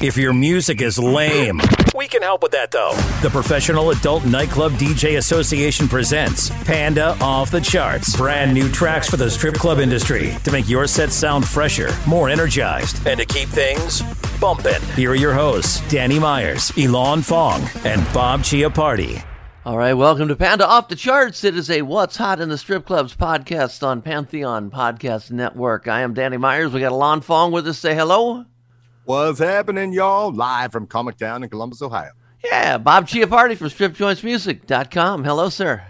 If your music is lame, we can help with that though. The Professional Adult Nightclub DJ Association presents Panda Off the Charts. Brand new tracks for the strip club industry to make your set sound fresher, more energized, and to keep things bumping. Here are your hosts, Danny Myers, Alon Fong, and Bob Chiappardi. All right, welcome to Panda Off the Charts. It is a What's Hot in the Strip Clubs podcast on Pantheon Podcast Network. I am Danny Myers. We got Alon Fong with us. Say hello. What's happening, y'all? Live from Comic Town in Columbus, Ohio. Yeah, Bob Chiappardi from StripJointsMusic.com. Hello, sir.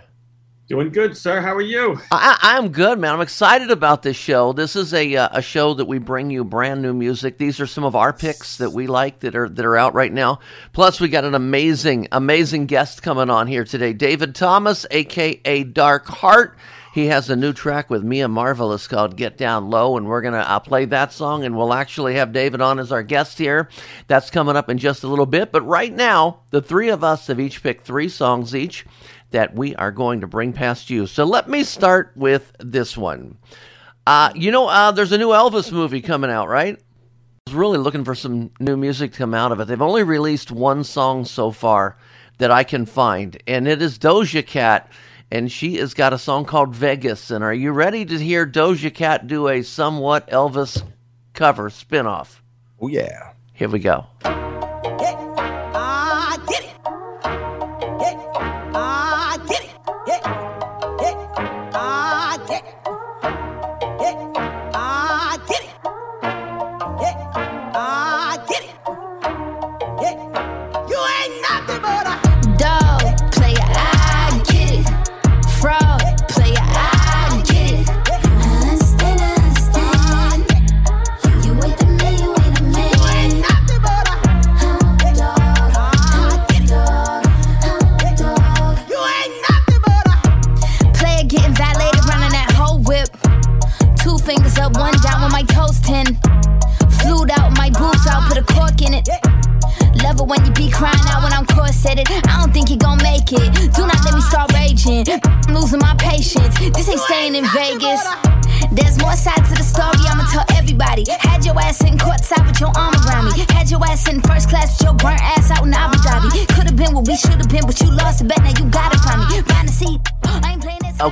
Doing good, sir. How are you? I, I'm good, man. I'm excited about this show. This is a uh, a show that we bring you brand new music. These are some of our picks that we like that are that are out right now. Plus, we got an amazing amazing guest coming on here today, David Thomas, aka Dark Heart. He has a new track with Mia Marvelous called "Get Down Low," and we're gonna uh, play that song, and we'll actually have David on as our guest here. That's coming up in just a little bit. But right now, the three of us have each picked three songs each that we are going to bring past you. So let me start with this one. Uh, you know, uh, there's a new Elvis movie coming out, right? I was really looking for some new music to come out of it. They've only released one song so far that I can find, and it is Doja Cat, and she has got a song called Vegas. And are you ready to hear Doja Cat do a somewhat Elvis cover spinoff? Oh, yeah. Here we go.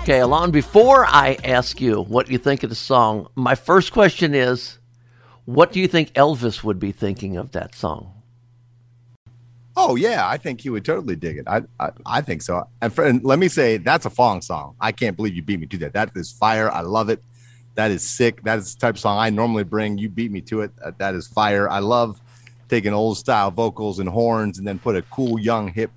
Okay, Alon, before I ask you what you think of the song, my first question is what do you think Elvis would be thinking of that song? Oh, yeah. I think he would totally dig it. I I, I think so. And, for, and let me say, that's a Fong song. I can't believe you beat me to that. That is fire. I love it. That is sick. That is the type of song I normally bring. You beat me to it. Uh, that is fire. I love taking old style vocals and horns and then put a cool, young, hip,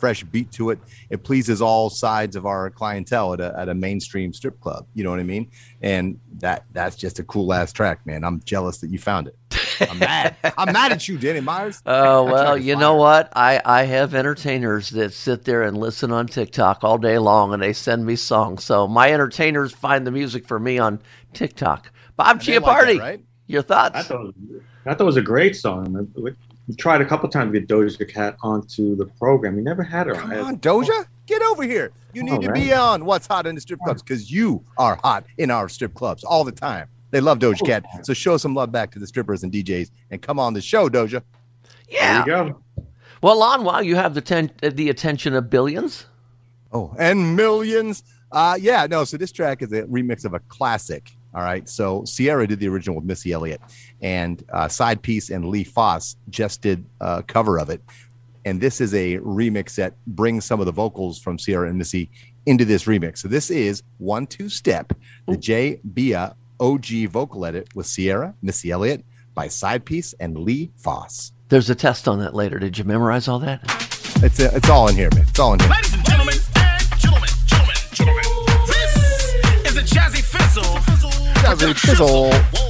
fresh beat to it. It pleases all sides of our clientele at a, at a mainstream strip club. You know what I mean? And that that's just a cool ass track, man. I'm jealous that you found it. I'm mad. I'm mad at you, Danny Myers. Uh, oh That well, you know what? I, I have entertainers that sit there and listen on TikTok all day long, and they send me songs. So my entertainers find the music for me on TikTok. Bob they like that, Chiappardi, right? your thoughts? I thought I thought it was a great song. We we tried a couple times to get Doja Cat onto the program. We never had her. Come on, Doja, get over here. You need All to be on What's Hot in the Strip Clubs because you are hot in our strip clubs all the time. They love Doja Cat, so show some love back to the strippers and DJs and come on the show, Doja. yeah. There you go. Well, Lon, wow, you have the ten- the attention of billions. Oh, and millions. Uh, yeah, no. So this track is a remix of a classic All right. So Ciara did the original with Missy Elliott, and uh, Side Piece and Lee Foss just did a cover of it. And this is a remix that brings some of the vocals from Ciara and Missy into this remix. So this is One Two Step, the J Bia OG vocal edit with Ciara, Missy Elliott by Side Piece and Lee Foss. There's a test on that later. Did you memorize all that? It's a, it's all in here, man. It's all in here. Ladies and gentlemen, 그 래.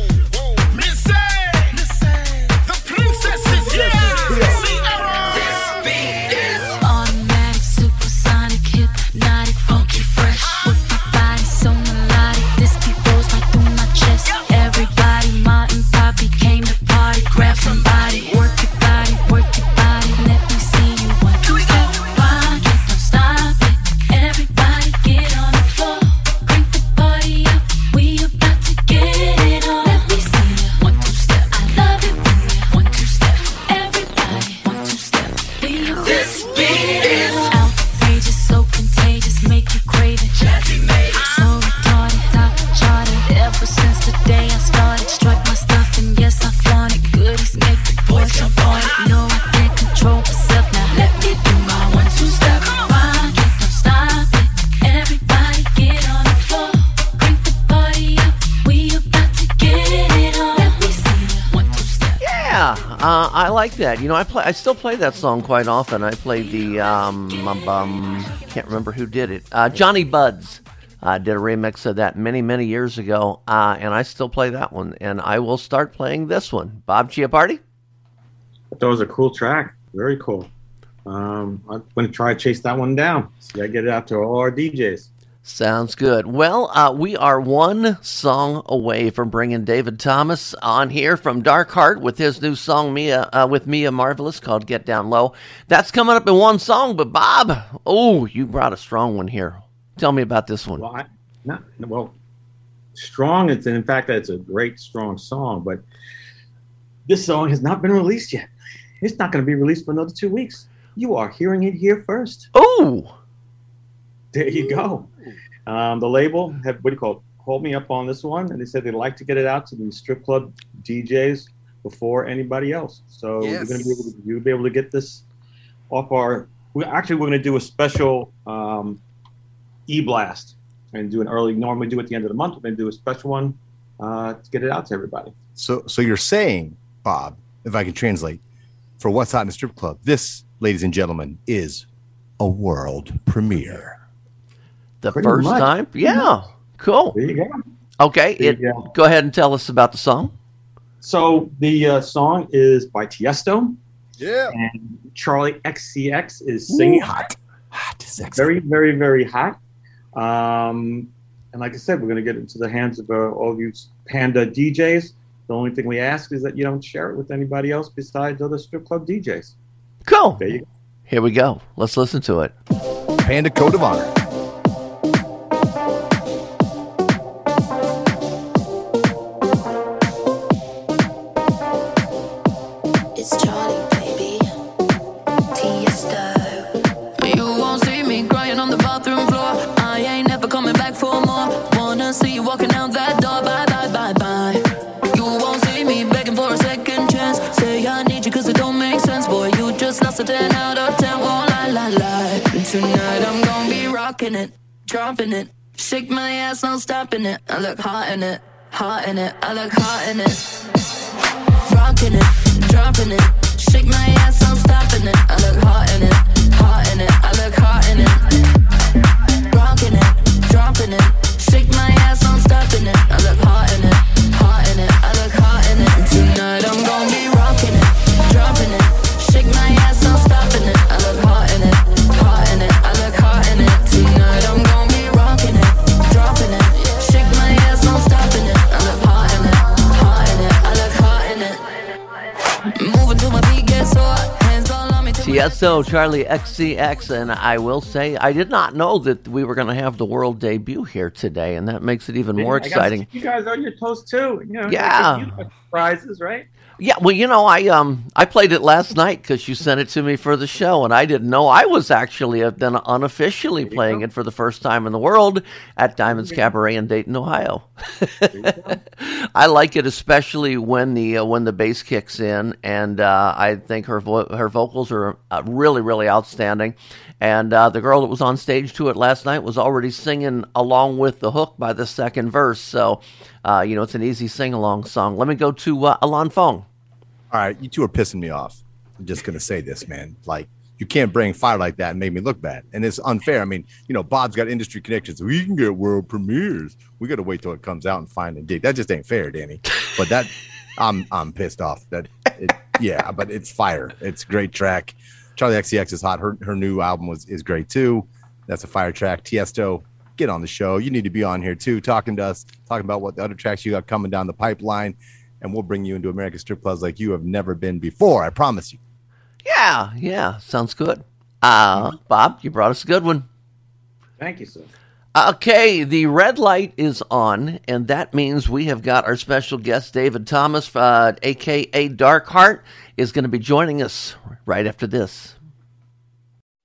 That. You know, I play. I still play that song quite often. I played the um, um, um can't remember who did it. Uh, Johnny Buds uh, did a remix of that many many years ago, uh, and I still play that one. And I will start playing this one. Bob Chiappardi. That was a cool track. Very cool. Um, I'm going to try to chase that one down. See, I get it out to all our DJs. Sounds good. Well, uh, we are one song away from bringing David Thomas on here from Dark Heart with his new song Mia uh, with Mia Marvelous called "Get Down Low." That's coming up in one song. But Bob, oh, you brought a strong one here. Tell me about this one. Well, I, not well, strong. It's in fact it's a great strong song, but this song has not been released yet. It's not going to be released for another two weeks. You are hearing it here first. Oh, There you go. Um, the label had what do you call it? Called me up on this one, and they said they'd like to get it out to the strip club DJs before anybody else. So you're going to be able to you'll be able to get this off our. We actually we're going to do a special um, e blast and do an early. Normally do at the end of the month. We're going to do a special one uh, to get it out to everybody. So, so you're saying, Bob, if I can translate, for what's hot in the strip club, this, ladies and gentlemen, is a world premiere. The Pretty first much. time? Yeah, cool. There you go. Okay, There it, you go. go ahead and tell us about the song. So the uh, song is by Tiesto Yeah. and Charli XCX is singing. hot. Hot. Sexy. very, very, very hot. Um, and like I said, we're going to get into the hands of uh, all of you Panda DJs. The only thing we ask is that you don't share it with anybody else besides other strip club DJs. Cool. There you go. Here we go. Let's listen to it. Panda Code of Honor. Dropping it. Shake my ass, no stopping it. I look hot in it, hot in it. I look hot in it rocking it, dropping it. Shake my ass, I'm stopping it. I look hot in it, hot in it. I look hot in it. Rocking it, dropping it. Shake my ass, I'm stopping it. I look hot in it, hot in it. I look hot in it. Tonight I'm gonna all on me. till my TSO Charli XCX, and I will say I did not know that we were going to have the world debut here today, and that makes it even more exciting. You guys on your toes too. You know, Yeah. surprises, right? Yeah, well, you know, I um I played it last night because you sent it to me for the show, and I didn't know I was actually uh, then unofficially playing go. it for the first time in the world at Diamonds Cabaret in Dayton, Ohio. I like it especially when the uh, when the bass kicks in, and uh, I think her vo- her vocals are uh, really really outstanding. And uh, the girl that was on stage to it last night was already singing along with the hook by the second verse. So, uh, you know, it's an easy sing along song. Let me go to uh, Alon Fong. All right, you two are pissing me off. I'm just gonna say this, man. Like you can't bring fire like that and make me look bad, and it's unfair. I mean, you know, Bob's got industry connections. We can get world premieres. We got to wait till it comes out and find and dig. That just ain't fair, Danny. But that, I'm I'm pissed off. That, it, yeah, but it's fire. It's great track. Charli XCX is hot. Her her new album was is great too. That's a fire track. Tiesto, get on the show. You need to be on here too, talking to us, talking about what the other tracks you got coming down the pipeline, and we'll bring you into American strip clubs like you have never been before. I promise you. Yeah, yeah, sounds good. Uh, Bob, you brought us a good one. Thank you, sir. Okay, the red light is on, and that means we have got our special guest, David Thomas, uh, aka Dark Heart, is going to be joining us right after this.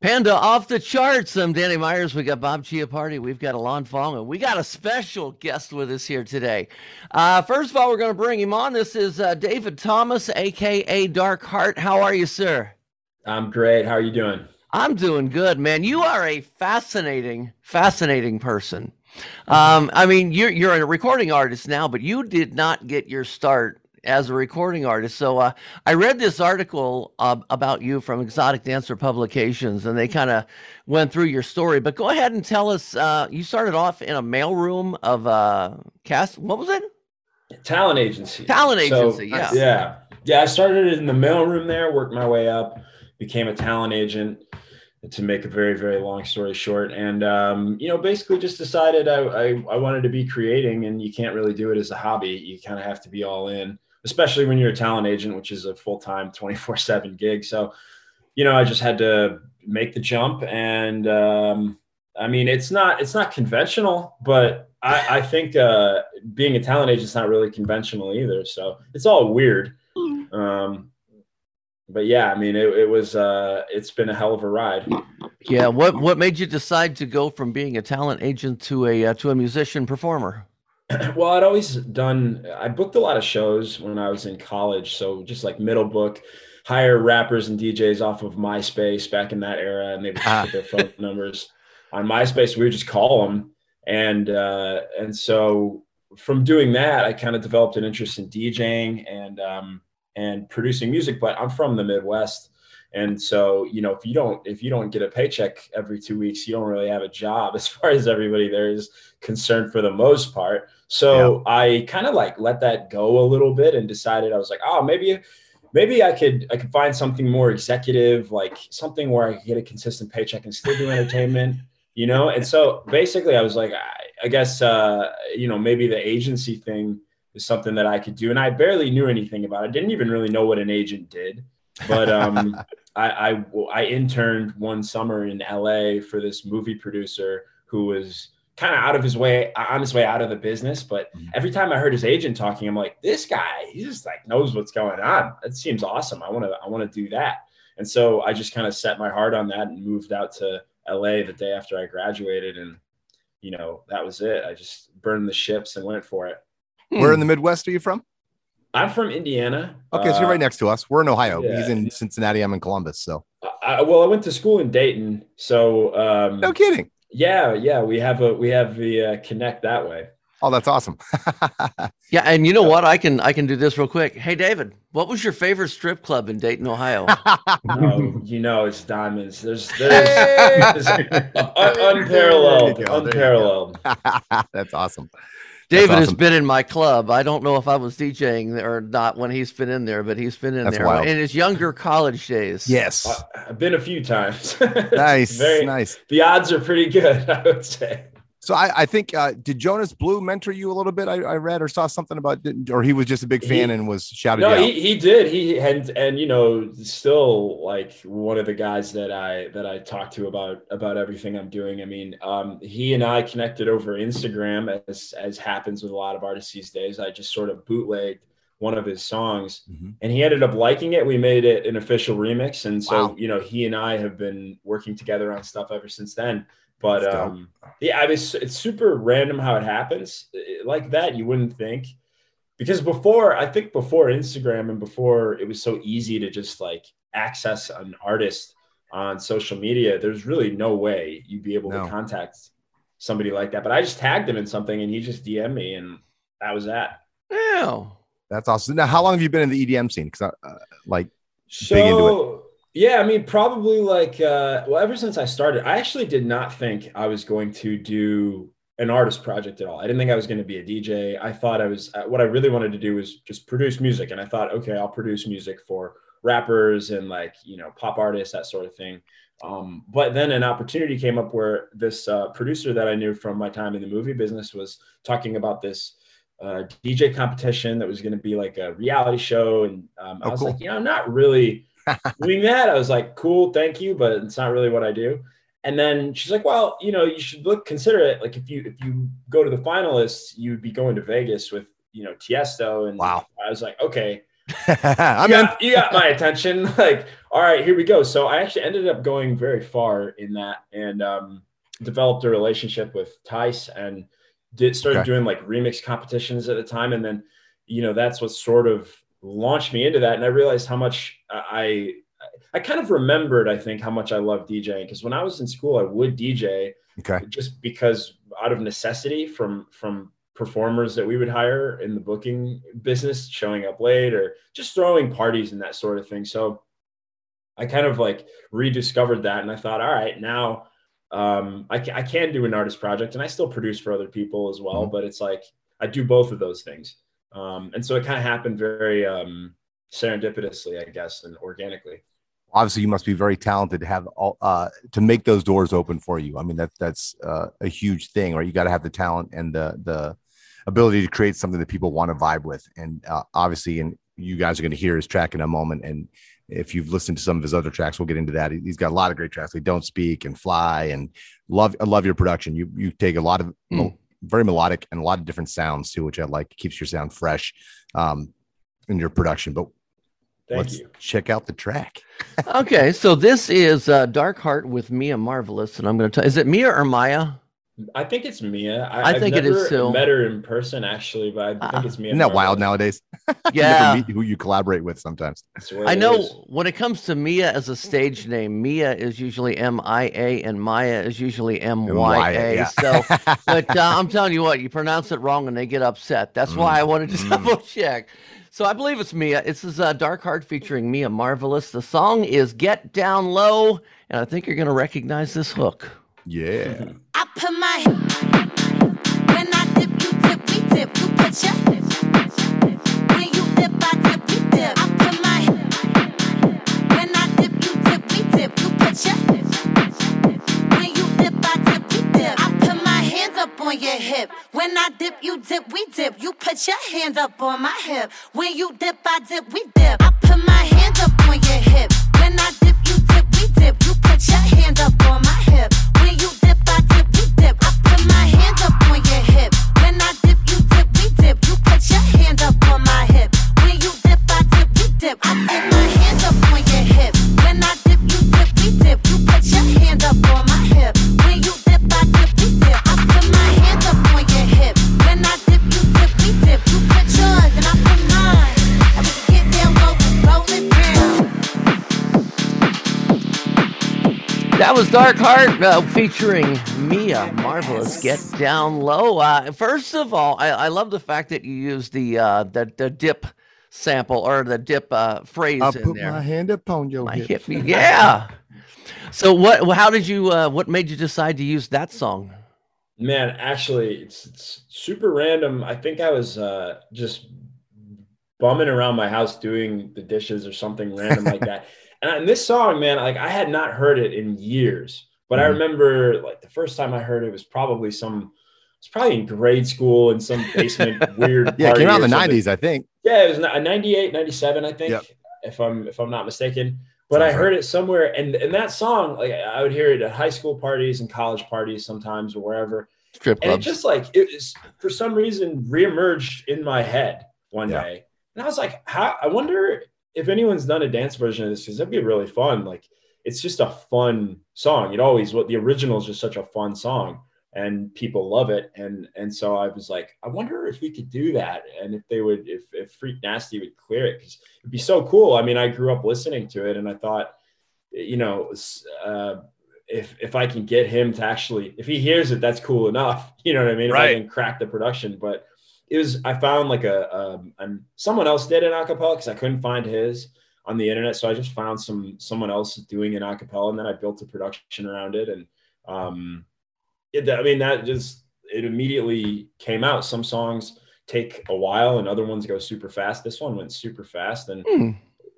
Panda off the charts. I'm Danny Myers. We got Bob Chiappardi. We've got Alon Fong, and we got a special guest with us here today. Uh, first of all, we're going to bring him on. This is uh, David Thomas, aka Dark Heart. How are you, sir? I'm great. How are you doing? I'm doing good, man. You are a fascinating, fascinating person. Um, I mean, you're you're a recording artist now, but you did not get your start as a recording artist. So uh, I read this article uh, about you from Exotic Dancer Publications, and they kind of went through your story. But go ahead and tell us. Uh, you started off in a mailroom of uh, cast. What was it? Talent agency. Talent So, agency. yeah. Yeah. Yeah. I started in the mailroom there, worked my way up, became a talent agent to make a very, very long story short. And, um, you know, basically just decided I, I, I wanted to be creating and you can't really do it as a hobby. You kind of have to be all in, especially when you're a talent agent, which is a full-time 24 seven gig. So, you know, I just had to make the jump and, um, I mean, it's not, it's not conventional, but I, I think, uh, being a talent agent is not really conventional either. So it's all weird. Um, but yeah, I mean, it, it was, uh, it's been a hell of a ride. Yeah. What What made you decide to go from being a talent agent to a uh, to a musician performer? well, I'd always done, I booked a lot of shows when I was in college. So just like middle book, hire rappers and DJs off of MySpace back in that era, and they would just put their phone numbers on MySpace. We would just call them. And, uh, and so from doing that, I kind of developed an interest in DJing and, um, and producing music, but I'm from the Midwest. And so, you know, if you don't if you don't get a paycheck every two weeks, you don't really have a job as far as everybody there is concerned for the most part. So I kind of like let that go a little bit and decided I was like, oh, maybe maybe I could I could find something more executive, like something where I could get a consistent paycheck and still do entertainment, you know? And so basically I was like, I, I guess uh, you know, maybe the agency thing is something that I could do. And I barely knew anything about it. Didn't even really know what an agent did. But um I, I I interned one summer in LA for this movie producer who was kind of out of his way, on his way out of the business. But every time I heard his agent talking, I'm like, this guy, he just like knows what's going on. That seems awesome. I want to, I want to do that. And so I just kind of set my heart on that and moved out to LA the day after I graduated. And, you know, that was it. I just burned the ships and went for it. Where in the Midwest are you from? I'm from Indiana. Okay, so you're Uh, right next to us. We're in Ohio. yeah. He's in Cincinnati. I'm in Columbus. So I, well, I went to school in Dayton. So, um, no kidding. yeah, yeah, we have a, we have the uh, connect that way. Oh, that's awesome. Yeah, and you know what? I can I can do this real quick. Hey, David, what was your favorite strip club in Dayton, Ohio? Oh, you know, it's diamonds. There's, there's, there's un- unparalleled, There you go, there you unparalleled. that's awesome. David has been in my club. I don't know if I was DJing or not when he's been in there, but he's been in That's there wild. in his younger college days. Yes. I've been a few times. Nice. Very, nice. The odds are pretty good, I would say. So I, I think uh, did Jonas Blue mentor you a little bit? I, I read or saw something about, or he was just a big fan He- and was shouted No, out. he, he did. He and and you know, still like one of the guys that I that I talk to about about everything I'm doing. I mean, um, he and I connected over Instagram, as as happens with a lot of artists these days. I just sort of bootlegged one of his songs, Mhm. and he ended up liking it. We made it an official remix, and so Wow. you know, he and I have been working together on stuff ever since then. But um, yeah, I mean, it's, it's super random how it happens I- like that. You wouldn't think because before, I think before Instagram and before it was so easy to just like access an artist on social media, there's really no way you'd be able No. to contact somebody like that. But I just tagged him in something and he just DM'd me and that was that. Yeah. That's awesome. Now, how long have you been in the EDM scene? Because, uh, like, So Big into yeah, I mean, probably like uh, well, ever since I started, I actually did not think I was going to do an artist project at all. I didn't think I was going to be a DJ. I thought I was uh, what I really wanted to do was just produce music, and I thought, okay, I'll produce music for rappers and like you know pop artists, that sort of thing. Um, but then an opportunity came up where this uh, producer that I knew from my time in the movie business was talking about this uh, DJ competition that was going to be like a reality show, and um, I Oh, was cool. like, you know, I'm not really doing that. I was like, cool, thank you, but it's not really what I do. And then she's like, well, you know, you should look, consider it. Like if you if you go to the finalists, you'd be going to Vegas with you know Tiesto. And Wow. I was like, okay, I mean, you got, my attention. Like, all right, here we go. So I actually ended up going very far in that and um, developed a relationship with Tice and did started Okay. doing like remix competitions at the time. And then, you know, that's what sort of launched me into that. And I realized how much I, I kind of remembered, I think, how much I love DJing because when I was in school, I would DJ Okay. just because out of necessity from from performers that we would hire in the booking business showing up late or just throwing parties and that sort of thing so i kind of like rediscovered that and i thought all right now um, I, I can do an artist project and i still produce for other people as well Mhm. but it's like i do both of those things um, and so it kind of happened very um, serendipitously i guess and organically Obviously, you must be very talented to have all uh, to make those doors open for you. I mean, that that's uh, a huge thing, right? You got to have the talent and the the ability to create something that people want to vibe with. And uh, obviously, and you guys are going to hear his track in a moment. And if you've listened to some of his other tracks, we'll get into that. He- He's got a lot of great tracks, like "Don't Speak" and "Fly," and love. I love your production. You you take a lot of Mm. Very melodic and a lot of different sounds too, which I like. Keeps your sound fresh um, in your production. But thank let's you check out the track. Okay, so this is uh, Dark Heart with Mia Marvelous, and I'm going to tell. Is it Mia or Maya? I think it's Mia. I, I I've think it is never. Met her in person, actually, but I think Ah. it's Mia. Isn't that wild nowadays? Yeah. you never meet who you collaborate with sometimes. That's I know is. when it comes to Mia as a stage name, Mia is usually M I A and Maya is usually M Y A. yeah. So, but uh, I'm telling you what, you pronounce it wrong and they get upset. That's why I wanted to Mm. double check. So I believe it's Mia. This is uh, Dark Heart featuring Mia Marvelous. The song is Get Down Low, and I think you're going to recognize this hook. yeah. Put my when I dip, you dip, we dip, you put your when you dip, I dip, we dip. I put my when I dip, you dip, we dip, you put your when you dip, I dip, we dip. I put my hands up on your hip. When I dip, you dip, we dip. You put your hands up on my hip. When you dip, I dip, we dip. I put my hands up on your hip. When I dip, dip, we dip. I put my hands up on your hip. When I dip, you dip, we dip. You put your hands up on my hip. When you dip, I dip, we dip. I put my hands up on your hip. When I dip, you dip, we dip. You put yours and I put mine. I was get down low, roll it down. That was Dark Heart uh, featuring Mia Marvelous. Get down low. Uh, first of all, I, I love the fact that you use the uh, the, the dip sample or the dip uh, phrase I'll in put there. my hand upon your My hip. hip. Yeah. So what? How did you? Uh, what made you decide to use that song? Man, actually, it's, it's super random. I think I was uh, just bumming around my house doing the dishes or something random like that. And, and this song, man, like I had not heard it in years, but I Mhm. remember like the first time I heard it was probably some. It's probably in grade school in some basement weird. Yeah, it came out in the something. '90s, I think. Yeah, it was ni- 98, 97, I think, Yep. if I'm if I'm not mistaken. But I heard it somewhere, and and that song, like I would hear it at high school parties and college parties sometimes or wherever, Strip and it just like it was for some reason reemerged in my head one Yeah. day, and I was like, how? I wonder if anyone's done a dance version of this because that'd be really fun. Like it's just a fun song. It always what the original is just such a fun song and people love it. And and so I was like, I wonder if we could do that and if they would if if Freak Nasty would clear it because it'd be so cool. I mean, I grew up listening to it and I thought, you know, uh, if if I can get him to actually if he hears it, that's cool enough. You know what I mean? If I Right. can crack the production, but it was I found like a um someone else did an acapella because I couldn't find his on the internet. So I just found some someone else doing an acapella and then I built a production around it. And um it, I mean that just it immediately came out. Some songs take a while and other ones go super fast. This one went super fast. And Hmm.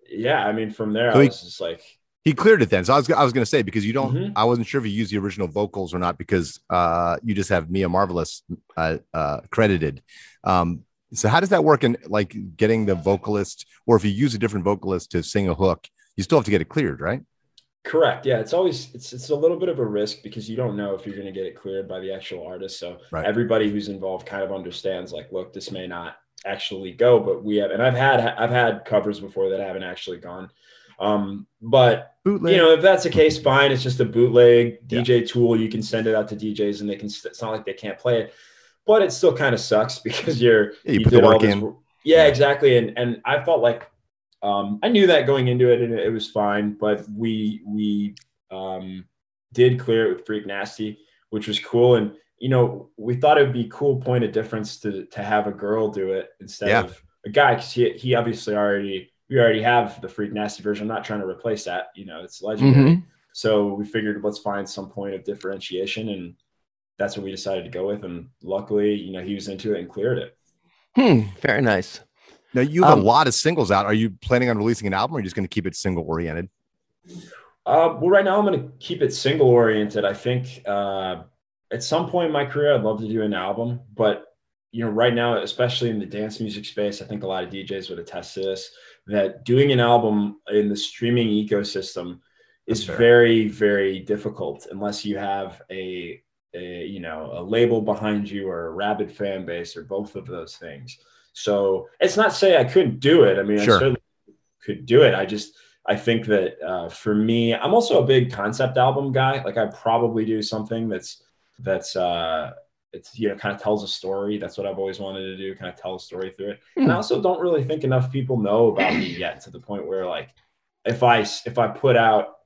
yeah, I mean from there So I he- was just like He cleared it then. So I was I was going to say because you don't. Mhm. I wasn't sure if you used the original vocals or not because uh, you just have Mia Marvelous uh, uh, credited. Um, so how does that work in like getting the vocalist, or if you use a different vocalist to sing a hook, you still have to get it cleared, right? Correct. Yeah, it's always it's it's a little bit of a risk because you don't know if you're going to get it cleared by the actual artist. So Right. everybody who's involved kind of understands like, look, this may not actually go, but we have, and I've had I've had covers before that haven't actually gone. Um, but Bootleg. you know, if that's the case, fine. It's just a bootleg Yeah. DJ tool. You can send it out to DJs, and they can. It's not like they can't play it, but it still kind of sucks because you're Yeah, you put the all this wor- Yeah, exactly. And and I felt like um, I knew that going into it, and it was fine. But we we um, did clear it with Freak Nasty, which was cool. And you know, we thought it would be a cool point of difference to to have a girl do it instead Yeah. of a guy because he he obviously already we already have the Freak Nasty version. I'm not trying to replace that. You know, it's legendary. Mhm. So we figured let's find some point of differentiation, and that's what we decided to go with. And luckily, you know, he was into it and cleared it. Hmm. Very nice. Now you have Um, a lot of singles out. Are you planning on releasing an album, or are you just going to keep it single oriented? Uh, well, right now I'm going to keep it single oriented. I think uh, at some point in my career, I'd love to do an album, but you know, right now, especially in the dance music space, I think a lot of DJs would attest to this. That doing an album in the streaming ecosystem is very, very difficult unless you have a, a you know a label behind you or a rabid fan base or both of those things. So it's not say I couldn't do it. I mean, Sure. I certainly could do it. I just I think that uh, for me, I'm also a big concept album guy. Like I probably do something that's that's uh, it's you know kind of tells a story. That's what I've always wanted to do, kind of tell a story through it. And I also don't really think enough people know about me yet to the point where like if I if I put out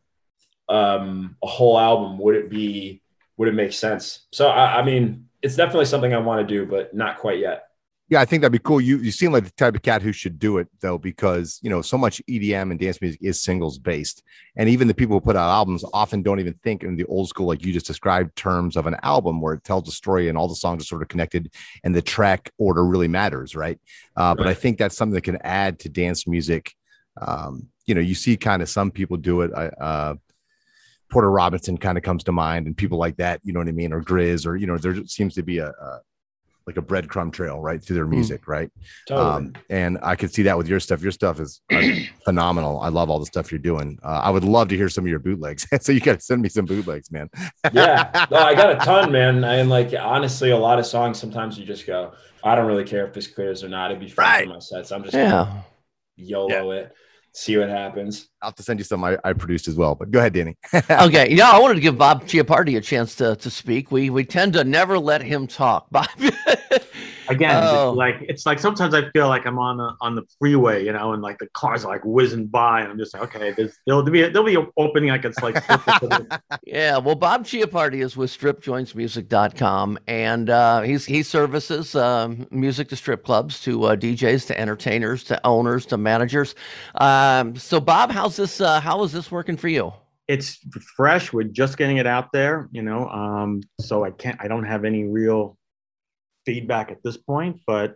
um, a whole album, would it be would it make sense? So I, I mean, it's definitely something I want to do, but not quite yet. Yeah, I think that'd be cool. You you seem like the type of cat who should do it though, because you know so much EDM and dance music is singles based, and even the people who put out albums often don't even think in the old school, like you just described, terms of an album where it tells a story and all the songs are sort of connected, and the track order really matters, right? Uh, But I think that's something that can add to dance music. Um, you know, you see kind of some people do it. Uh, Porter Robinson kind of comes to mind, and people like that. You know what I mean? Or GRiZ, or you know, there seems to be a, a like a breadcrumb trail right through their music, right? Totally. Um, and I could see that with your stuff. Your stuff is uh, phenomenal. I love all the stuff you're doing. Uh, I would love to hear some of your bootlegs. so you got to send me some bootlegs, man. yeah, no, I got a ton, man. And like honestly, a lot of songs sometimes you just go, I don't really care if this clears or not. It'd be fun Right. for my sets. I'm just gonna Yeah. YOLO it, see what happens. I'll have to send you some I, I produced as well. But go ahead, Danny. Okay. Yeah, I wanted to give Bob Chiappardi a chance to to speak. We we tend to never let him talk. Bob. Again, Oh. like it's like sometimes I feel like I'm on the on the freeway, you know, and like the cars are like whizzing by, and I'm just like, okay, there's, there'll be a, there'll be an opening like it's like. slip into the- Yeah, well, Bob Chiappardi is with stripjointsmusic.com, and uh, he's he services um, music to strip clubs, to uh, DJs, to entertainers, to owners, to managers. Um, so, Bob, how's this? Uh, how is this working for you? it's fresh. We're just getting it out there, you know. Um, so I can't, I don't have any real feedback at this point, but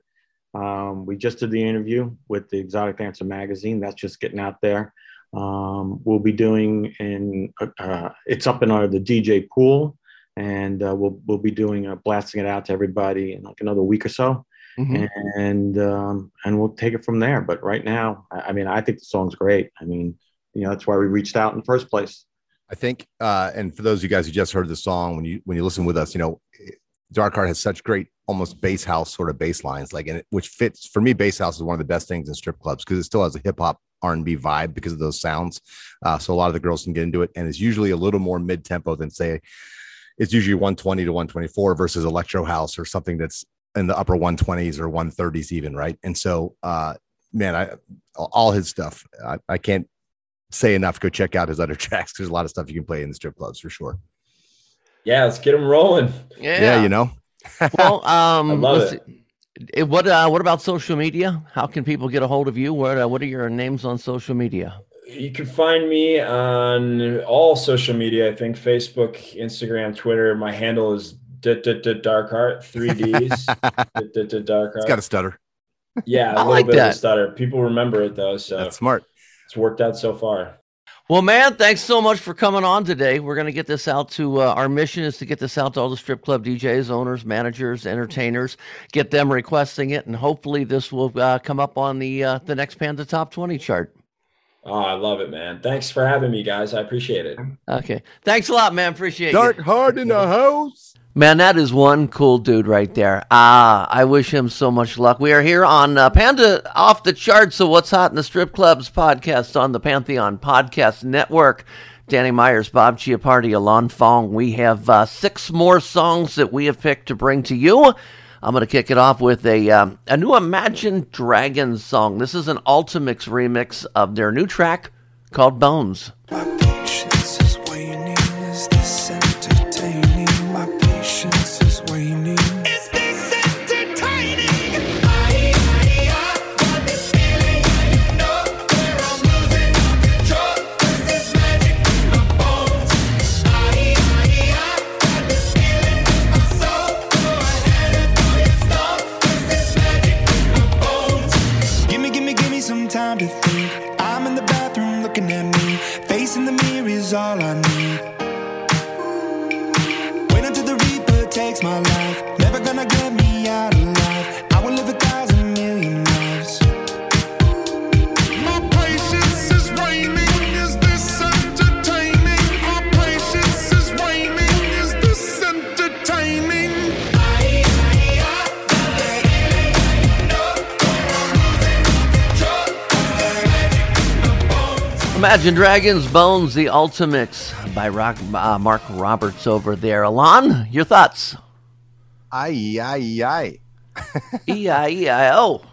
um, we just did the interview with the Exotic Dancer magazine. That's just getting out there. Um, we'll be doing in, uh, it's up in our the DJ pool, and uh, we'll we'll be doing uh, blasting it out to everybody in like another week or so, Mhm. and um, and we'll take it from there. But right now, I, I mean, I think the song's great. I mean, you know, that's why we reached out in the first place. I think, uh, and for those of you guys who just heard the song, when you when you listen with us, you know, Dark Heart has such great, almost bass house sort of bass lines, like, and it, which fits for me. Bass house is one of the best things in strip clubs because it still has a hip hop R&B vibe because of those sounds. Uh, so a lot of the girls can get into it, and it's usually a little more mid tempo than say it's usually 120 to 124 versus electro house or something that's in the upper 120s or 130s even, right? And so, uh, man, I all his stuff, I, I can't say enough. Go check out his other tracks. There's a lot of stuff you can play in the strip clubs for sure. Yeah, let's get them rolling. Yeah. Yeah, you know. Well, um, I love it. Eh, What uh, what about social media? How can people get a hold of you? What uh, what are your names on social media? You can find me on all social media. I think Facebook, Instagram, Twitter. My handle is d- d- d- darkheart. Three D's. D- d- d- darkheart. It's got a stutter. yeah, a I little like bit of a stutter. People remember it though, so That's smart. it's worked out so far. Well, man, thanks so much for coming on today. We're going to get this out to uh, our mission is to get this out to all the strip club DJs, owners, managers, entertainers, get them requesting it, and hopefully this will uh, come up on the uh, the next Panda Top 20 chart. Oh, I love it, man. Thanks for having me, guys. I appreciate it. Okay, thanks a lot, man. Appreciate it. Dark you. hard in the house. Man, that is one cool dude right there. Ah, I wish him so much luck. We are here on uh, Panda Off the Charts, so What's Hot in the Strip Clubs podcast on the Pantheon Podcast Network. Danny Myers, Bob Chiappardi, Alon Fong. We have uh, six more songs that we have picked to bring to you. I'm going to kick it off with a um, a new Imagine Dragons song. This is an Ultimix remix of their new track called Bones. Some Imagine Dragons Bones, the Ultimix by Rock, uh, Mark Roberts over there. Alon, your thoughts? Aye, aye, aye. E I E I O.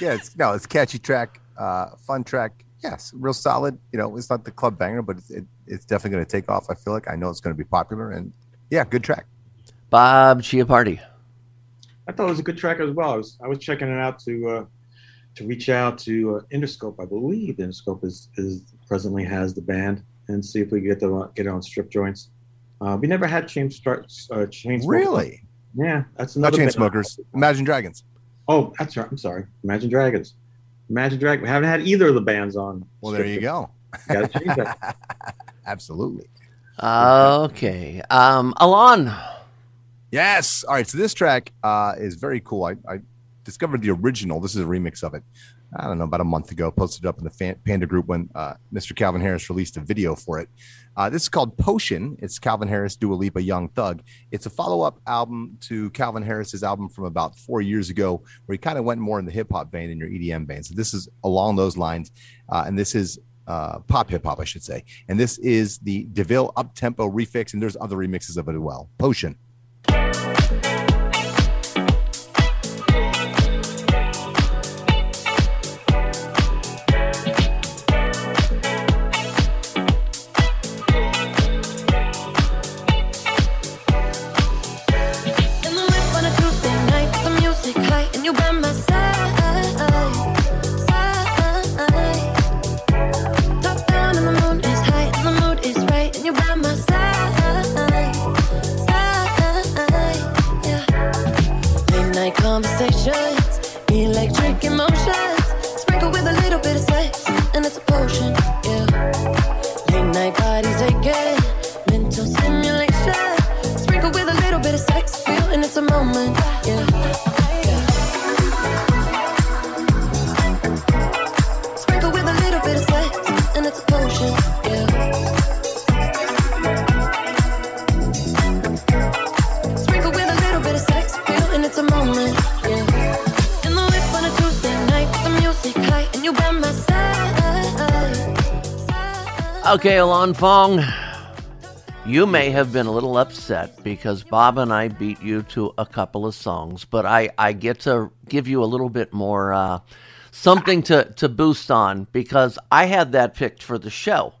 Yeah, it's no, it's a catchy track, uh, fun track. Yes, real solid. You know, it's not the club banger, but it's, it, it's definitely going to take off. I feel like I know it's going to be popular, and yeah, good track. Bob Chiappardi. I thought it was a good track as well. I was I was checking it out to uh, to reach out to uh, Interscope. I believe Interscope is is presently has the band and see if we get the get it on strip joints. Uh, we never had chain start uh, Chainsmokers. Really? Yeah, that's Not another chain band. smokers. Imagine Dragons. Oh, that's right. I'm sorry. Imagine Dragons. Imagine Dragons. We haven't had either of the bands on. Well, there you go. Got to change that. Absolutely. Okay. Um, Alon. Yes. All right. So this track uh, is very cool. I, I discovered the original. This is a remix of it. I don't know, about a month ago. Posted up in the Panda group when uh, Mr. Calvin Harris released a video for it. Uh, this is called Potion. It's Calvin Harris, Dua Lipa, Young Thug. It's a follow up album to Calvin Harris's album from about four years ago, where he kind of went more in the hip hop vein in your EDM vein. So this is along those lines, uh, and this is uh, pop hip hop, I should say. And this is the Deville up tempo refix, and there's other remixes of it as well. Potion. Okay, Alon Fong, you may have been a little upset because Bob and I beat you to a couple of songs, but I, I get to give you a little bit more uh, something to, to boost on because I had that picked for the show.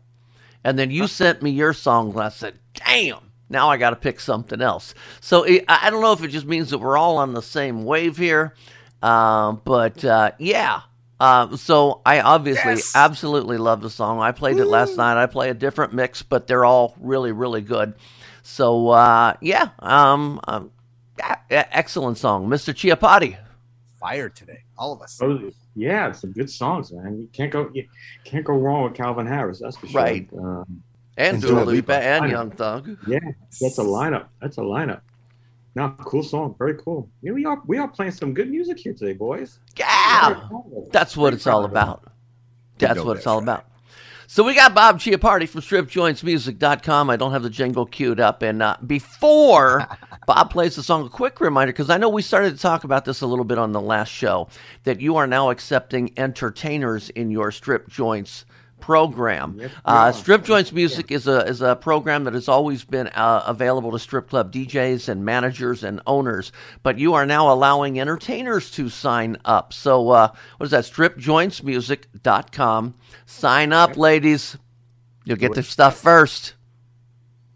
And then you sent me your song, and I said, damn, now I got to pick something else. So it, I I don't know if it just means that we're all on the same wave here, uh, but uh, yeah. Uh, so I obviously absolutely love the song. I played it last night. I play a different mix, but they're all really, really good. So uh, yeah, um, um, yeah, yeah, excellent song, Mr. Chiappardi. Fire today, all of us. Oh, yeah, some good songs, man. You can't go, you can't go wrong with Calvin Harris. That's for sure. Right. Um, And And Dua Dua Lipa Lipa. and I. Young Thug. yeah, that's a lineup. That's a lineup. No, cool song. Very cool. Yeah, we are we are playing some good music here today, boys. Yeah, that's what it's all about. That's what it's all about. So we got Bob Chiappardi from stripjointsmusic.com. I don't have the jingle queued up. And uh, before Bob plays the song, a quick reminder, because I know we started to talk about this a little bit on the last show, that you are now accepting entertainers in your strip joints program. We uh, strip joints music is a is a program that has always been uh, available to strip club DJs and managers and owners, but you are now allowing entertainers to sign up. So uh, what is that? Stripjointsmusic.com. Sign up, ladies. You'll get the stuff first,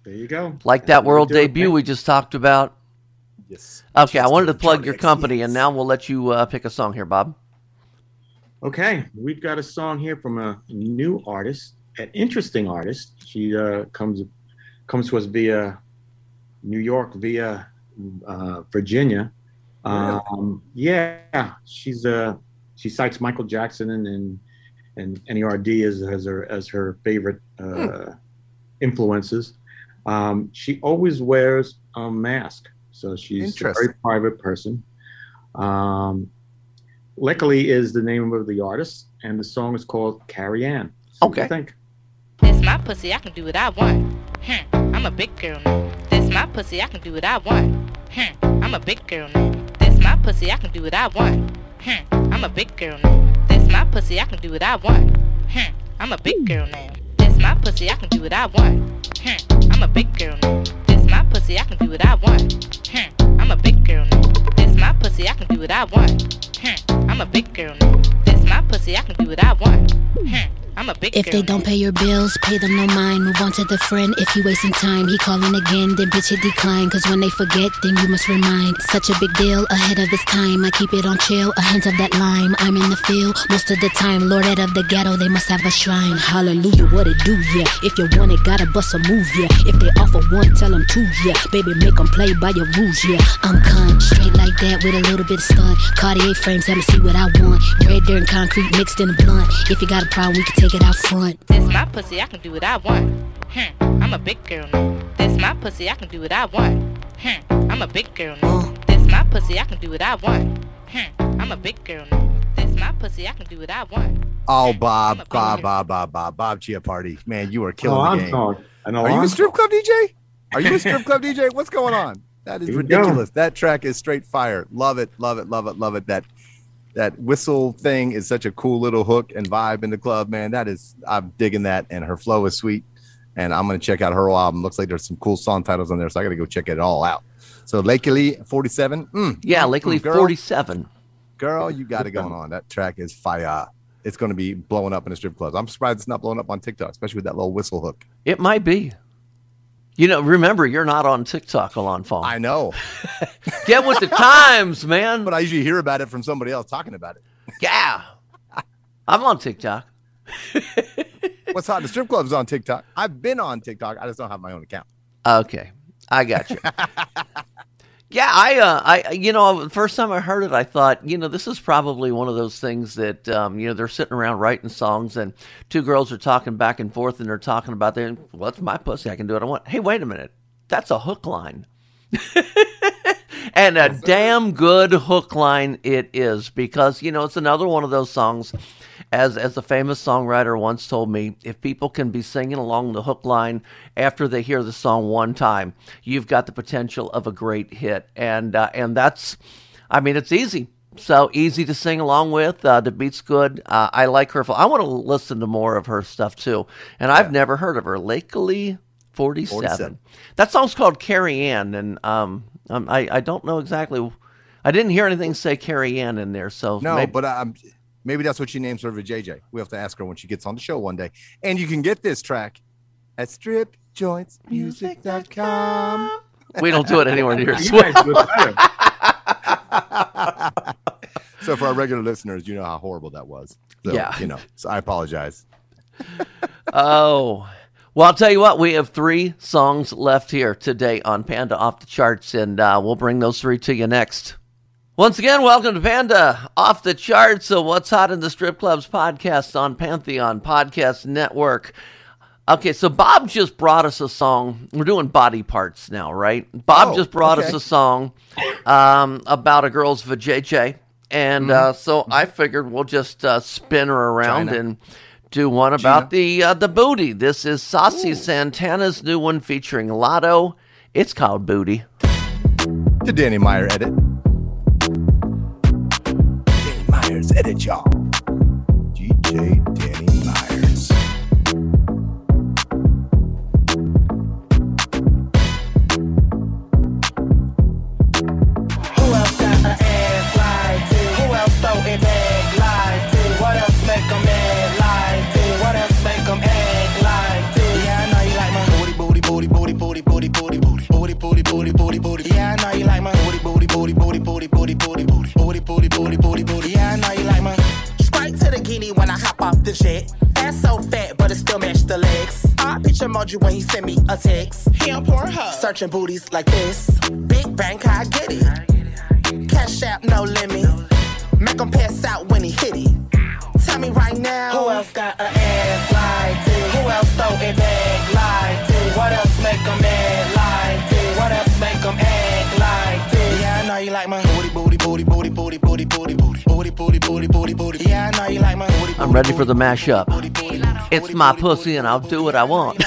There you go. like that That's what we world debut we just talked about. Yes. Okay, I wanted to plug your company, and now we'll let you uh, pick a song here, Bob. Okay, we've got a song here from a new artist, an interesting artist. She uh, comes comes to us via New York, via uh, Virginia. Um, yeah, she's uh, she cites Michael Jackson and and, and NERD as as her as her favorite uh, influences. Um, she always wears a mask, so she's a very private person. Um, Luckily is the name of the artist, and the song is called Carrie Ann. So what you Okay. think? This my pussy, I can do what I want. Hmm, I'm a big girl now. This my pussy, I can do what I want. Hmm, I'm a big girl now. This my pussy, I can do what I want. Hmm, I'm a big girl now. This my pussy, I can do what I want. Hmm, I'm a big girl now. This my pussy, I can do what I want. Hmm, I'm a big girl now. My pussy, I can do what I want. Hmm, I'm a big girl now. This my pussy, I can do what I want. Hmm, I'm a big girl now. This my pussy, I can do what I want. Hmm, I'm a big If they don't pay your bills, pay them no mind. Move on to the friend. If you wasting time, he calling again, then bitch it decline. Cause when they forget, then you must remind. Such a big deal, ahead of its time. I keep it on chill, a hint of that lime. I'm in the field most of the time. Lord out of the ghetto, they must have a shrine. Hallelujah, what it do, yeah. If you want it, gotta bust a move, yeah. If they offer one, tell them two, yeah. Baby, make them play by your rules, yeah. I'm con, straight like that with a little bit of stunt. Cartier frames, let me see what I want. Red dirt and concrete mixed in a blunt. If you got a problem, we can take it out front. This my pussy, I can do what I want. Hmm, I'm a big girl now. This my pussy, I can do what I want. Hmm, I'm a big girl now. This my pussy, I can do what I want. Hmm, I'm a big girl now. This my pussy, I can do what I want. Oh, I'm Bob, Bob. Bob, Bob, Bob, Bob Chiappardi. Man, you are killing Oh, the I'm game. sorry. An Are you a strip club DJ? Are you a strip club DJ? What's going on? That is Here we go. ridiculous. That track is straight fire. Love it, love it, love it, love it. That that whistle thing is such a cool little hook and vibe in the club, man. That is I'm digging that, and her flow is sweet. And I'm gonna check out her whole album. Looks like there's some cool song titles on there, so I gotta go check it all out. So Lakely 47. Mm, Yeah, mm, Lakely mm, girl, 47. Girl, you got it going on. That track is fire. It's gonna be blowing up in the strip clubs. I'm surprised it's not blowing up on TikTok, especially with that little whistle hook. It might be. You know, remember, you're not on TikTok, Alon Fong. I know. Get with the times, man. but I usually hear about it from somebody else talking about it. Yeah. I'm on TikTok. What's hot? The strip club's on TikTok. I've been on TikTok. I just don't have my own account. Okay. I got you. yeah, I, uh, I, you know, the first time I heard it, I thought, you know, this is probably one of those things that, um, you know, they're sitting around writing songs and two girls are talking back and forth and they're talking about their, well, that's my pussy. I can do what I want. Hey, wait a minute. That's a hook line. and a damn good hook line it is because you know it's another one of those songs as as a famous songwriter once told me if people can be singing along the hook line after they hear the song one time you've got the potential of a great hit and uh, and that's i mean it's easy So easy to sing along with. Uh, the beat's good. Uh, I like her. I want to listen to more of her stuff too. And I've never heard of her. Lakely 47. 47. That song's called Carrie Ann. And um, um, I, I don't know exactly. I didn't hear anything say Carrie Ann in there. So No, maybe- but I'm. um, maybe that's what she names her JJ. We have to ask her when she gets on the show one day. And you can get this track at stripjointsmusic.com. we don't do it anywhere near You Swift. guys do it better. So for our regular listeners, you know how horrible that was. So, Yeah. You know, so I apologize. Oh, well, I'll tell you what, we have three songs left here today on Panda Off the Charts, and uh, we'll bring those three to you next. Once again, welcome to Panda Off the Charts. So, what's hot in the strip clubs podcast on Pantheon Podcast Network? Okay, so Bob just brought us a song. We're doing body parts now, right? Bob Oh, just brought us a song um, about a girl's vajayjay. And uh, so I figured we'll just uh, spin her around China. and do one about the uh, the booty. This is Saucy Santana's new one featuring Latto. It's called Booty. The Danny Meyer edit. Edit, y'all. DJ Danny Myers. Who else got an ass like this? Who else throw it back like this? What else make 'em mad like this? What else make 'em act like this? Yeah, I know you like my booty, booty, booty, booty, booty, booty, booty, booty, booty, booty, booty, booty, booty. Yeah, I know you like my booty, booty, booty, booty, booty, booty, booty, booty, booty, booty, booty, booty, booty. The jet. Ass so fat, but it still match the legs. I picture emoji when he send me a text. He on Pornhub, searching booties like this. Big bank, I get it. Cash app, no limit. Make him pass out when he hit it. Tell me right now. Who else got an ass like this? Who else throw it back like this? What else make 'em mad like this? What else make 'em act like this? Yeah, I know you like my booty, booty, booty, booty, booty, booty, booty, booty, booty, booty, booty, booty, booty. Yeah, I know I'm ready for the mashup. It's my pussy and I'll do what I want.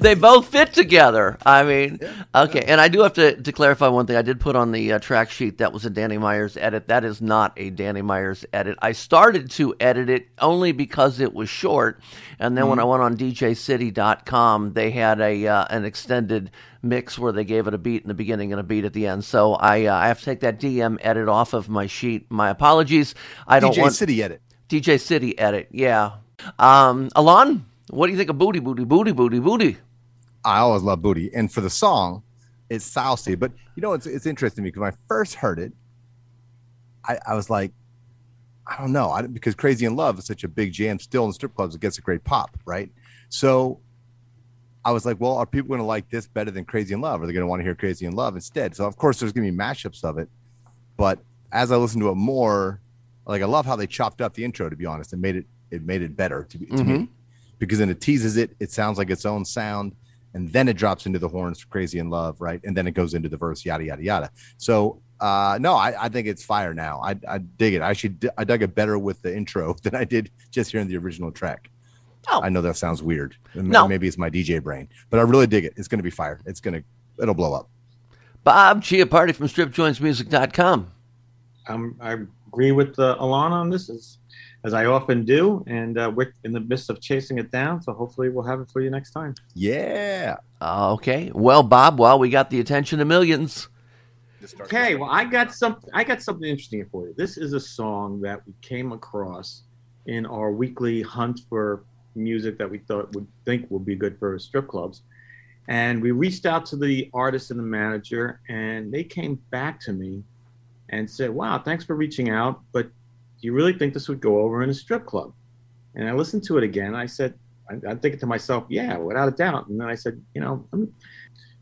They both fit together. I mean, okay. And I do have to, to clarify one thing. I did put on the uh, track sheet that was a Danny Myers edit. That is not a Danny Myers edit. I started to edit it only because it was short. And then when I went on DJCity.com, they had a uh, an extended mix where they gave it a beat in the beginning and a beat at the end. So I uh, I have to take that DM edit off of my sheet. My apologies. I don't DJ want City edit. DJ City edit. Yeah. Um, Alon, what do you think of booty, booty, booty, booty, booty? I always love booty. And for the song, it's saucy. But you know, it's it's interesting me because when I first heard it, I, I was like, I don't know, I, because Crazy in Love is such a big jam still in strip clubs. It gets a great pop, right? So I was like, well, are people going to like this better than Crazy in Love? Are they going to want to hear Crazy in Love instead? So of course, there's going to be mashups of it. But as I listened to it more, like I love how they chopped up the intro. To be honest, it made it it made it better to, be- to me Mhm. Because then it teases it. It sounds like its own sound, and then it drops into the horns for "Crazy in Love," right? And then it goes into the verse, yada yada yada. So uh, no, I, I think it's fire now. I, I dig it. I should I dug it better with the intro than I did just hearing the original track. Oh. I know that sounds weird. No. maybe it's my DJ brain, but I really dig it. It's going to be fire. It's going to it'll blow up. Bob Chiappardi from StripJointsMusic.com. Um, I agree with uh, Alana on this, as, as I often do, and uh, we're in the midst of chasing it down. So hopefully, we'll have it for you next time. Yeah. Okay. Well, Bob, well, we got the attention of millions. Okay, well, I got some. I got something interesting for you. This is a song that we came across in our weekly hunt for music that we thought would think would be good for strip clubs, and we reached out to the artist and the manager, and they came back to me and said, "Wow, thanks for reaching out, but do you really think this would go over in a strip club?" And I listened to it again. I said, I, I'm thinking to myself, "Yeah, without a doubt." And then I said, "You know, me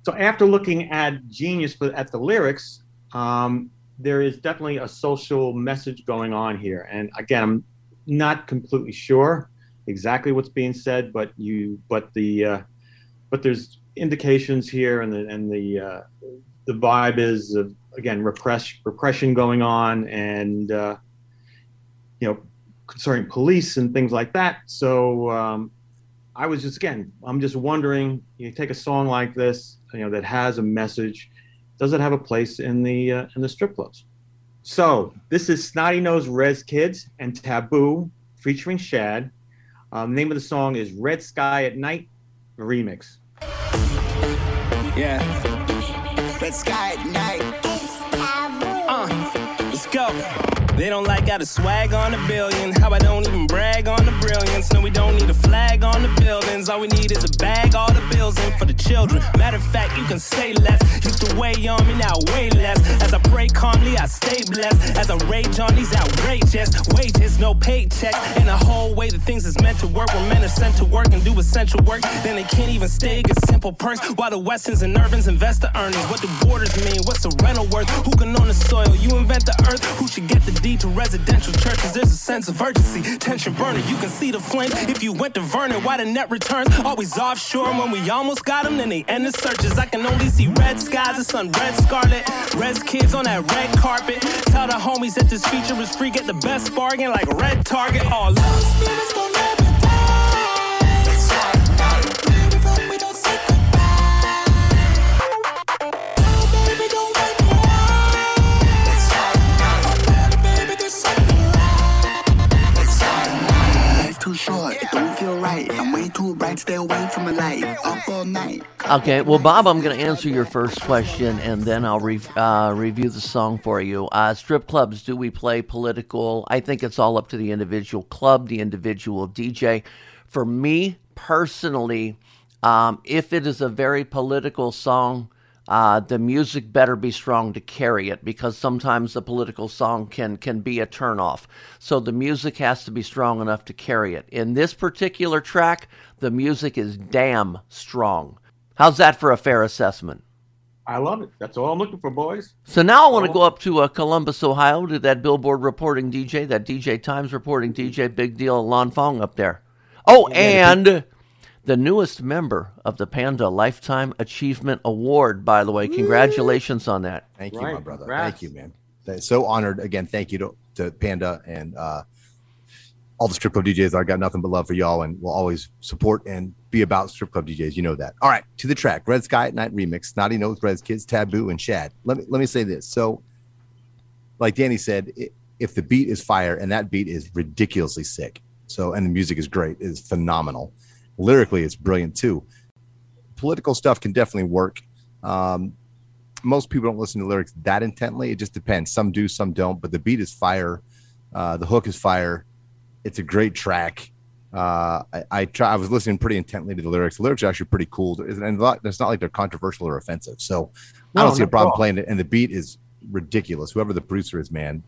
so after looking at Genius but at the lyrics, um, there is definitely a social message going on here. And again, I'm not completely sure exactly what's being said, but you, but the, uh, but there's indications here, and the and the uh, the vibe is of again repress repression going on, and uh, you know concerning police and things like that. So um, I was just again, I'm just wondering, you take a song like this, you know, that has a message, does it have a place in the uh, in the strip clubs? So this is Snotty Nose Rez Kids and Taboo featuring Shad. Um, name of the song is Red Sky at Night remix. Yeah. Red sky at night. Uh, let's go. They don't like how the swag on the billion. How I don't even brag on the brilliance. No, we don't need a flag on the buildings. All we need is a bag, all the bills in for the children. Matter of fact, you can say less. Used to weigh on me, now way less. As I pray calmly, I stay blessed. As I rage on these outrageous wages, no paycheck. And the whole way that things is meant to work. When men are sent to work and do essential work, then they can't even stay, get simple perks. While the Westons and Irvins invest the earnings. What do borders mean? What's the rental worth? Who can own the soil? You invent the earth. Who should get the to residential churches? There's a sense of urgency. Tension burning. You can see the flame if you went to Vernon. Why the net returns always offshore? And when we almost got them, then they end the searches. I can only see red skies, the sun red scarlet. Red kids on that red carpet. Tell the homies that this feature is free. Get the best bargain like red target. All love stay away from the light. Up all night. Okay, well, Bob, I'm going to answer your first question, and then I'll re- uh, review the song for you. Uh, strip clubs, do we play political? I think it's all up to the individual club, the individual DJ. For me personally, um, if it is a very political song, uh, the music better be strong to carry it because sometimes the political song can can be a turnoff. So the music has to be strong enough to carry it. In this particular track, the music is damn strong. How's that for a fair assessment? I love it. That's all I'm looking for, boys. So now I want to go up to uh, Columbus, Ohio, to that Billboard reporting DJ, that DJ Times reporting DJ, big deal, Lon Fong up there. Oh, and the newest member of the Panda Lifetime Achievement Award, by the way. Congratulations on that. Thank you, my brother. Thank you, man. So honored. Again, thank you to, to Panda and uh, all the strip club DJs. I got nothing but love for y'all, and will always support and be about strip club DJs. You know that. All right, to the track, Red Sky at Night remix. Snotty Nose, Rez Kids, Taboo, and Shad. Let me let me say this. So, like Danny said, i- if the beat is fire and that beat is ridiculously sick, so and the music is great, is phenomenal. Lyrically, it's brilliant too. Political stuff can definitely work. Um, most people don't listen to lyrics that intently. It just depends. Some do, some don't. But the beat is fire. Uh, the hook is fire. It's a great track. Uh, I, I try. I was listening pretty intently to the lyrics. The lyrics are actually pretty cool, and lot- it's not like they're controversial or offensive. So I don't see a problem playing it. And the beat is ridiculous. Whoever the producer is, man,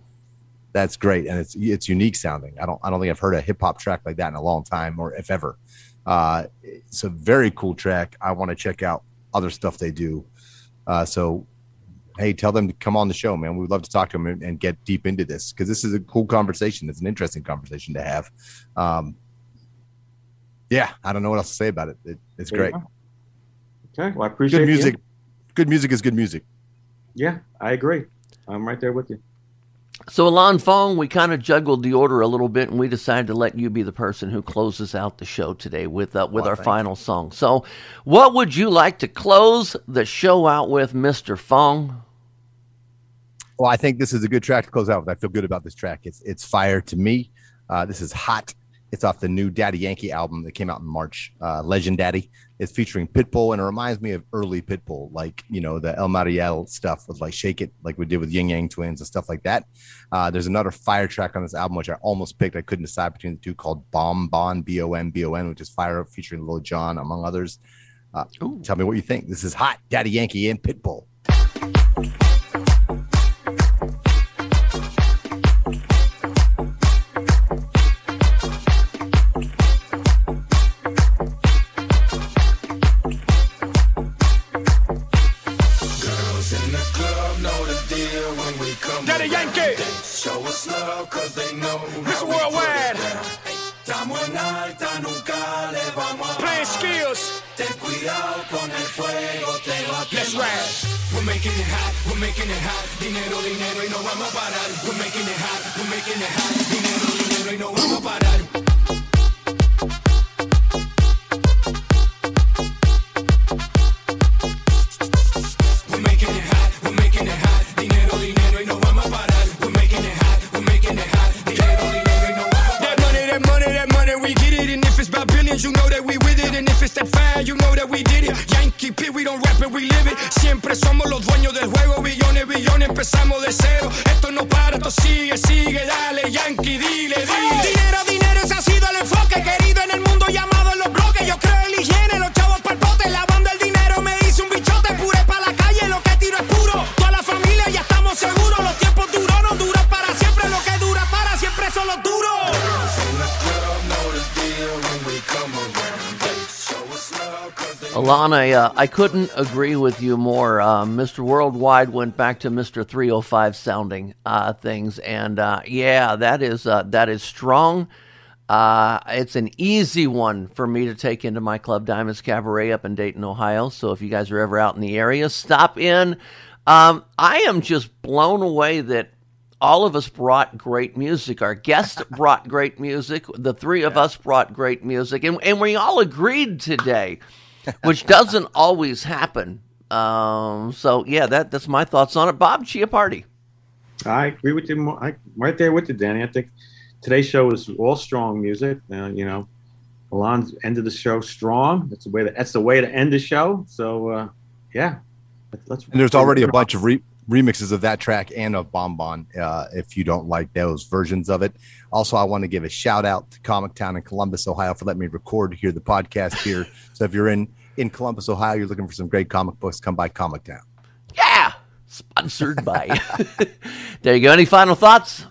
that's great, and it's it's unique sounding. I don't I don't think I've heard a hip hop track like that in a long time, or if ever. Uh, it's a very cool track. I want to check out other stuff they do. Uh, so, hey, tell them to come on the show, man. We'd love to talk to them and, and get deep into this because this is a cool conversation. It's an interesting conversation to have. Um, yeah, I don't know what else to say about it. it it's great. Okay, well, I appreciate Good music. Good music is good music. Yeah, I agree. I'm right there with you. So, Alon Fong, we kind of juggled the order a little bit, and we decided to let you be the person who closes out the show today with uh, with Well, our final song. So, what would you like to close the show out with, Mister Fong? Well, I think this is a good track to close out with. I feel good about this track. It's it's fire to me. Uh, this is hot. It's off the new Daddy Yankee album that came out in March. Uh, Legend Daddy. It's featuring Pitbull, and it reminds me of early Pitbull, like you know the El Mariel stuff with like Shake It, like we did with Ying Yang Twins and stuff like that. Uh, there's another fire track on this album which I almost picked. I couldn't decide between the two, called Bombón B O M B O N, which is fire featuring Lil Jon among others. Uh, tell me what you think. This is hot. Daddy Yankee and Pitbull. Love cause they know. We Worldwide. put it down. Estamos en alta, nunca le vamos a Playing skills. Ten cuidado con el fuego, te va a Let's quemar. ride. We're making it hot, we're making it hot. Dinero, dinero y no vamos a parar. We're making it hot, we're making it hot. Dinero, dinero y no vamos a parar. Alana, uh, I couldn't agree with you more. Uh, Mr. Worldwide went back to Mr. 305 sounding uh, things, and uh, yeah, that is uh, that is strong. Uh, it's an easy one for me to take into my Club Diamonds Cabaret up in Dayton, Ohio. So if you guys are ever out in the area, stop in. Um, I am just blown away that all of us brought great music. Our guest brought great music. The three of us brought great music, and and we all agreed today which doesn't always happen. Um, so yeah, that that's my thoughts on it. Bob Chiappardi. I agree with you. I, right there with you, Danny. I think today's show is all strong music. Uh, you know, Milan's ended the show strong. That's the way. To, that's the way to end the show. So uh, yeah, let's. And there's already a bunch of re- remixes of that track and of Bombón. Uh, if you don't like those versions of it, also I want to give a shout out to Comic Town in Columbus, Ohio, for letting me record here the podcast here. so if you're in in Columbus, Ohio, you're looking for some great comic books, come by Comic Town. Yeah, sponsored by. there you go. Any final thoughts?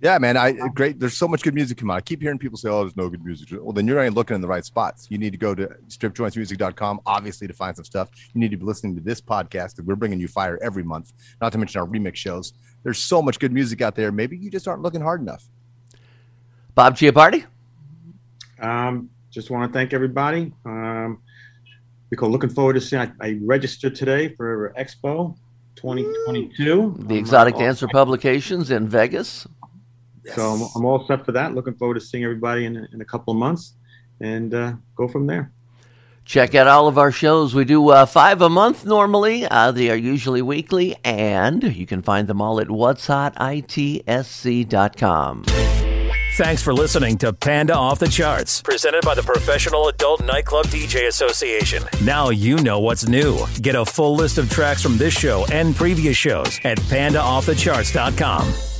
Yeah, man. I great. There's so much good music come out. I keep hearing people say, "Oh, there's no good music." Well, then you're not even looking in the right spots. You need to go to stripjointsmusic.com, obviously, to find some stuff. You need to be listening to this podcast. Because we're bringing you fire every month. Not to mention our remix shows. There's so much good music out there. Maybe you just aren't looking hard enough. Bob Chiappardi. Um, just want to thank everybody. Um, because looking forward to seeing. I, I registered today for Expo 2022. The Exotic Dancer Publications in Vegas. So I'm, I'm all set for that. Looking forward to seeing everybody in, in a couple of months and uh, go from there. Check out all of our shows. We do uh, five a month normally. Uh, they are usually weekly, and you can find them all at what's hot itsc.com. Thanks for listening to Panda Off the Charts, presented by the Professional Adult Nightclub DJ Association. Now you know what's new. Get a full list of tracks from this show and previous shows at pandaoffthecharts.com.